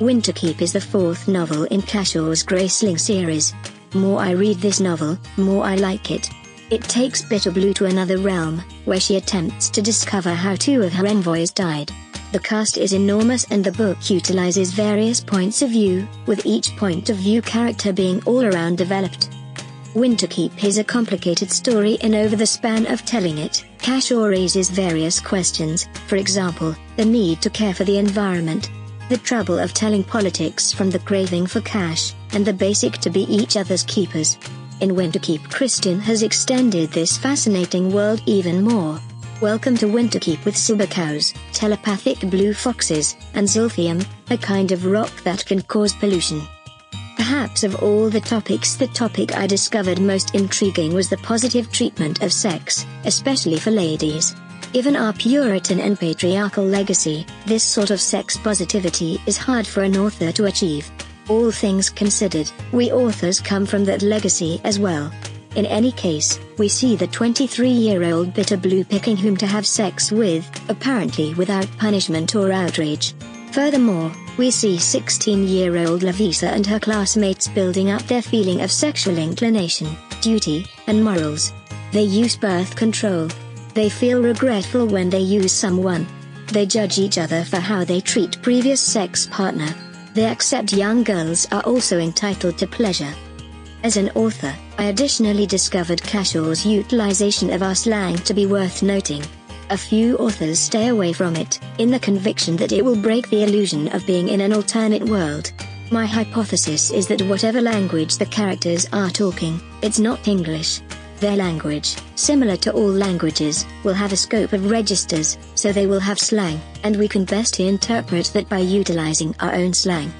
Winterkeep is the fourth novel in Cashore's Graceling series. More I read this novel, more I like it. It takes Bitterblue to another realm, where she attempts to discover how two of her envoys died. The cast is enormous and the book utilizes various points of view, with each point of view character being all around developed. Winterkeep is a complicated story and over the span of telling it, Cashore raises various questions, for example, the need to care for the environment, the trouble of telling politics from the craving for cash, and the basic to be each other's keepers. In Winterkeep Kristin has extended this fascinating world even more. Welcome to Winterkeep with silver cows, telepathic blue foxes, and zilfium, a kind of rock that can cause pollution. Perhaps of all the topics the topic I discovered most intriguing was the positive treatment of sex, especially for ladies. Given our Puritan and patriarchal legacy, this sort of sex positivity is hard for an author to achieve. All things considered, we authors come from that legacy as well. In any case, we see the 23-year-old Bitterblue picking whom to have sex with, apparently without punishment or outrage. Furthermore, we see 16-year-old Lovisa and her classmates building up their feeling of sexual inclination, duty, and morals. They use birth control. They feel regretful when they use someone. They judge each other for how they treat previous sex partner. They accept young girls are also entitled to pleasure. As an author, I additionally discovered Cashore's utilization of our slang to be worth noting. A few authors stay away from it, in the conviction that it will break the illusion of being in an alternate world. My hypothesis is that whatever language the characters are talking, it's not English. Their language, similar to all languages, will have a scope of registers, so they will have slang, and we can best interpret that by utilizing our own slang.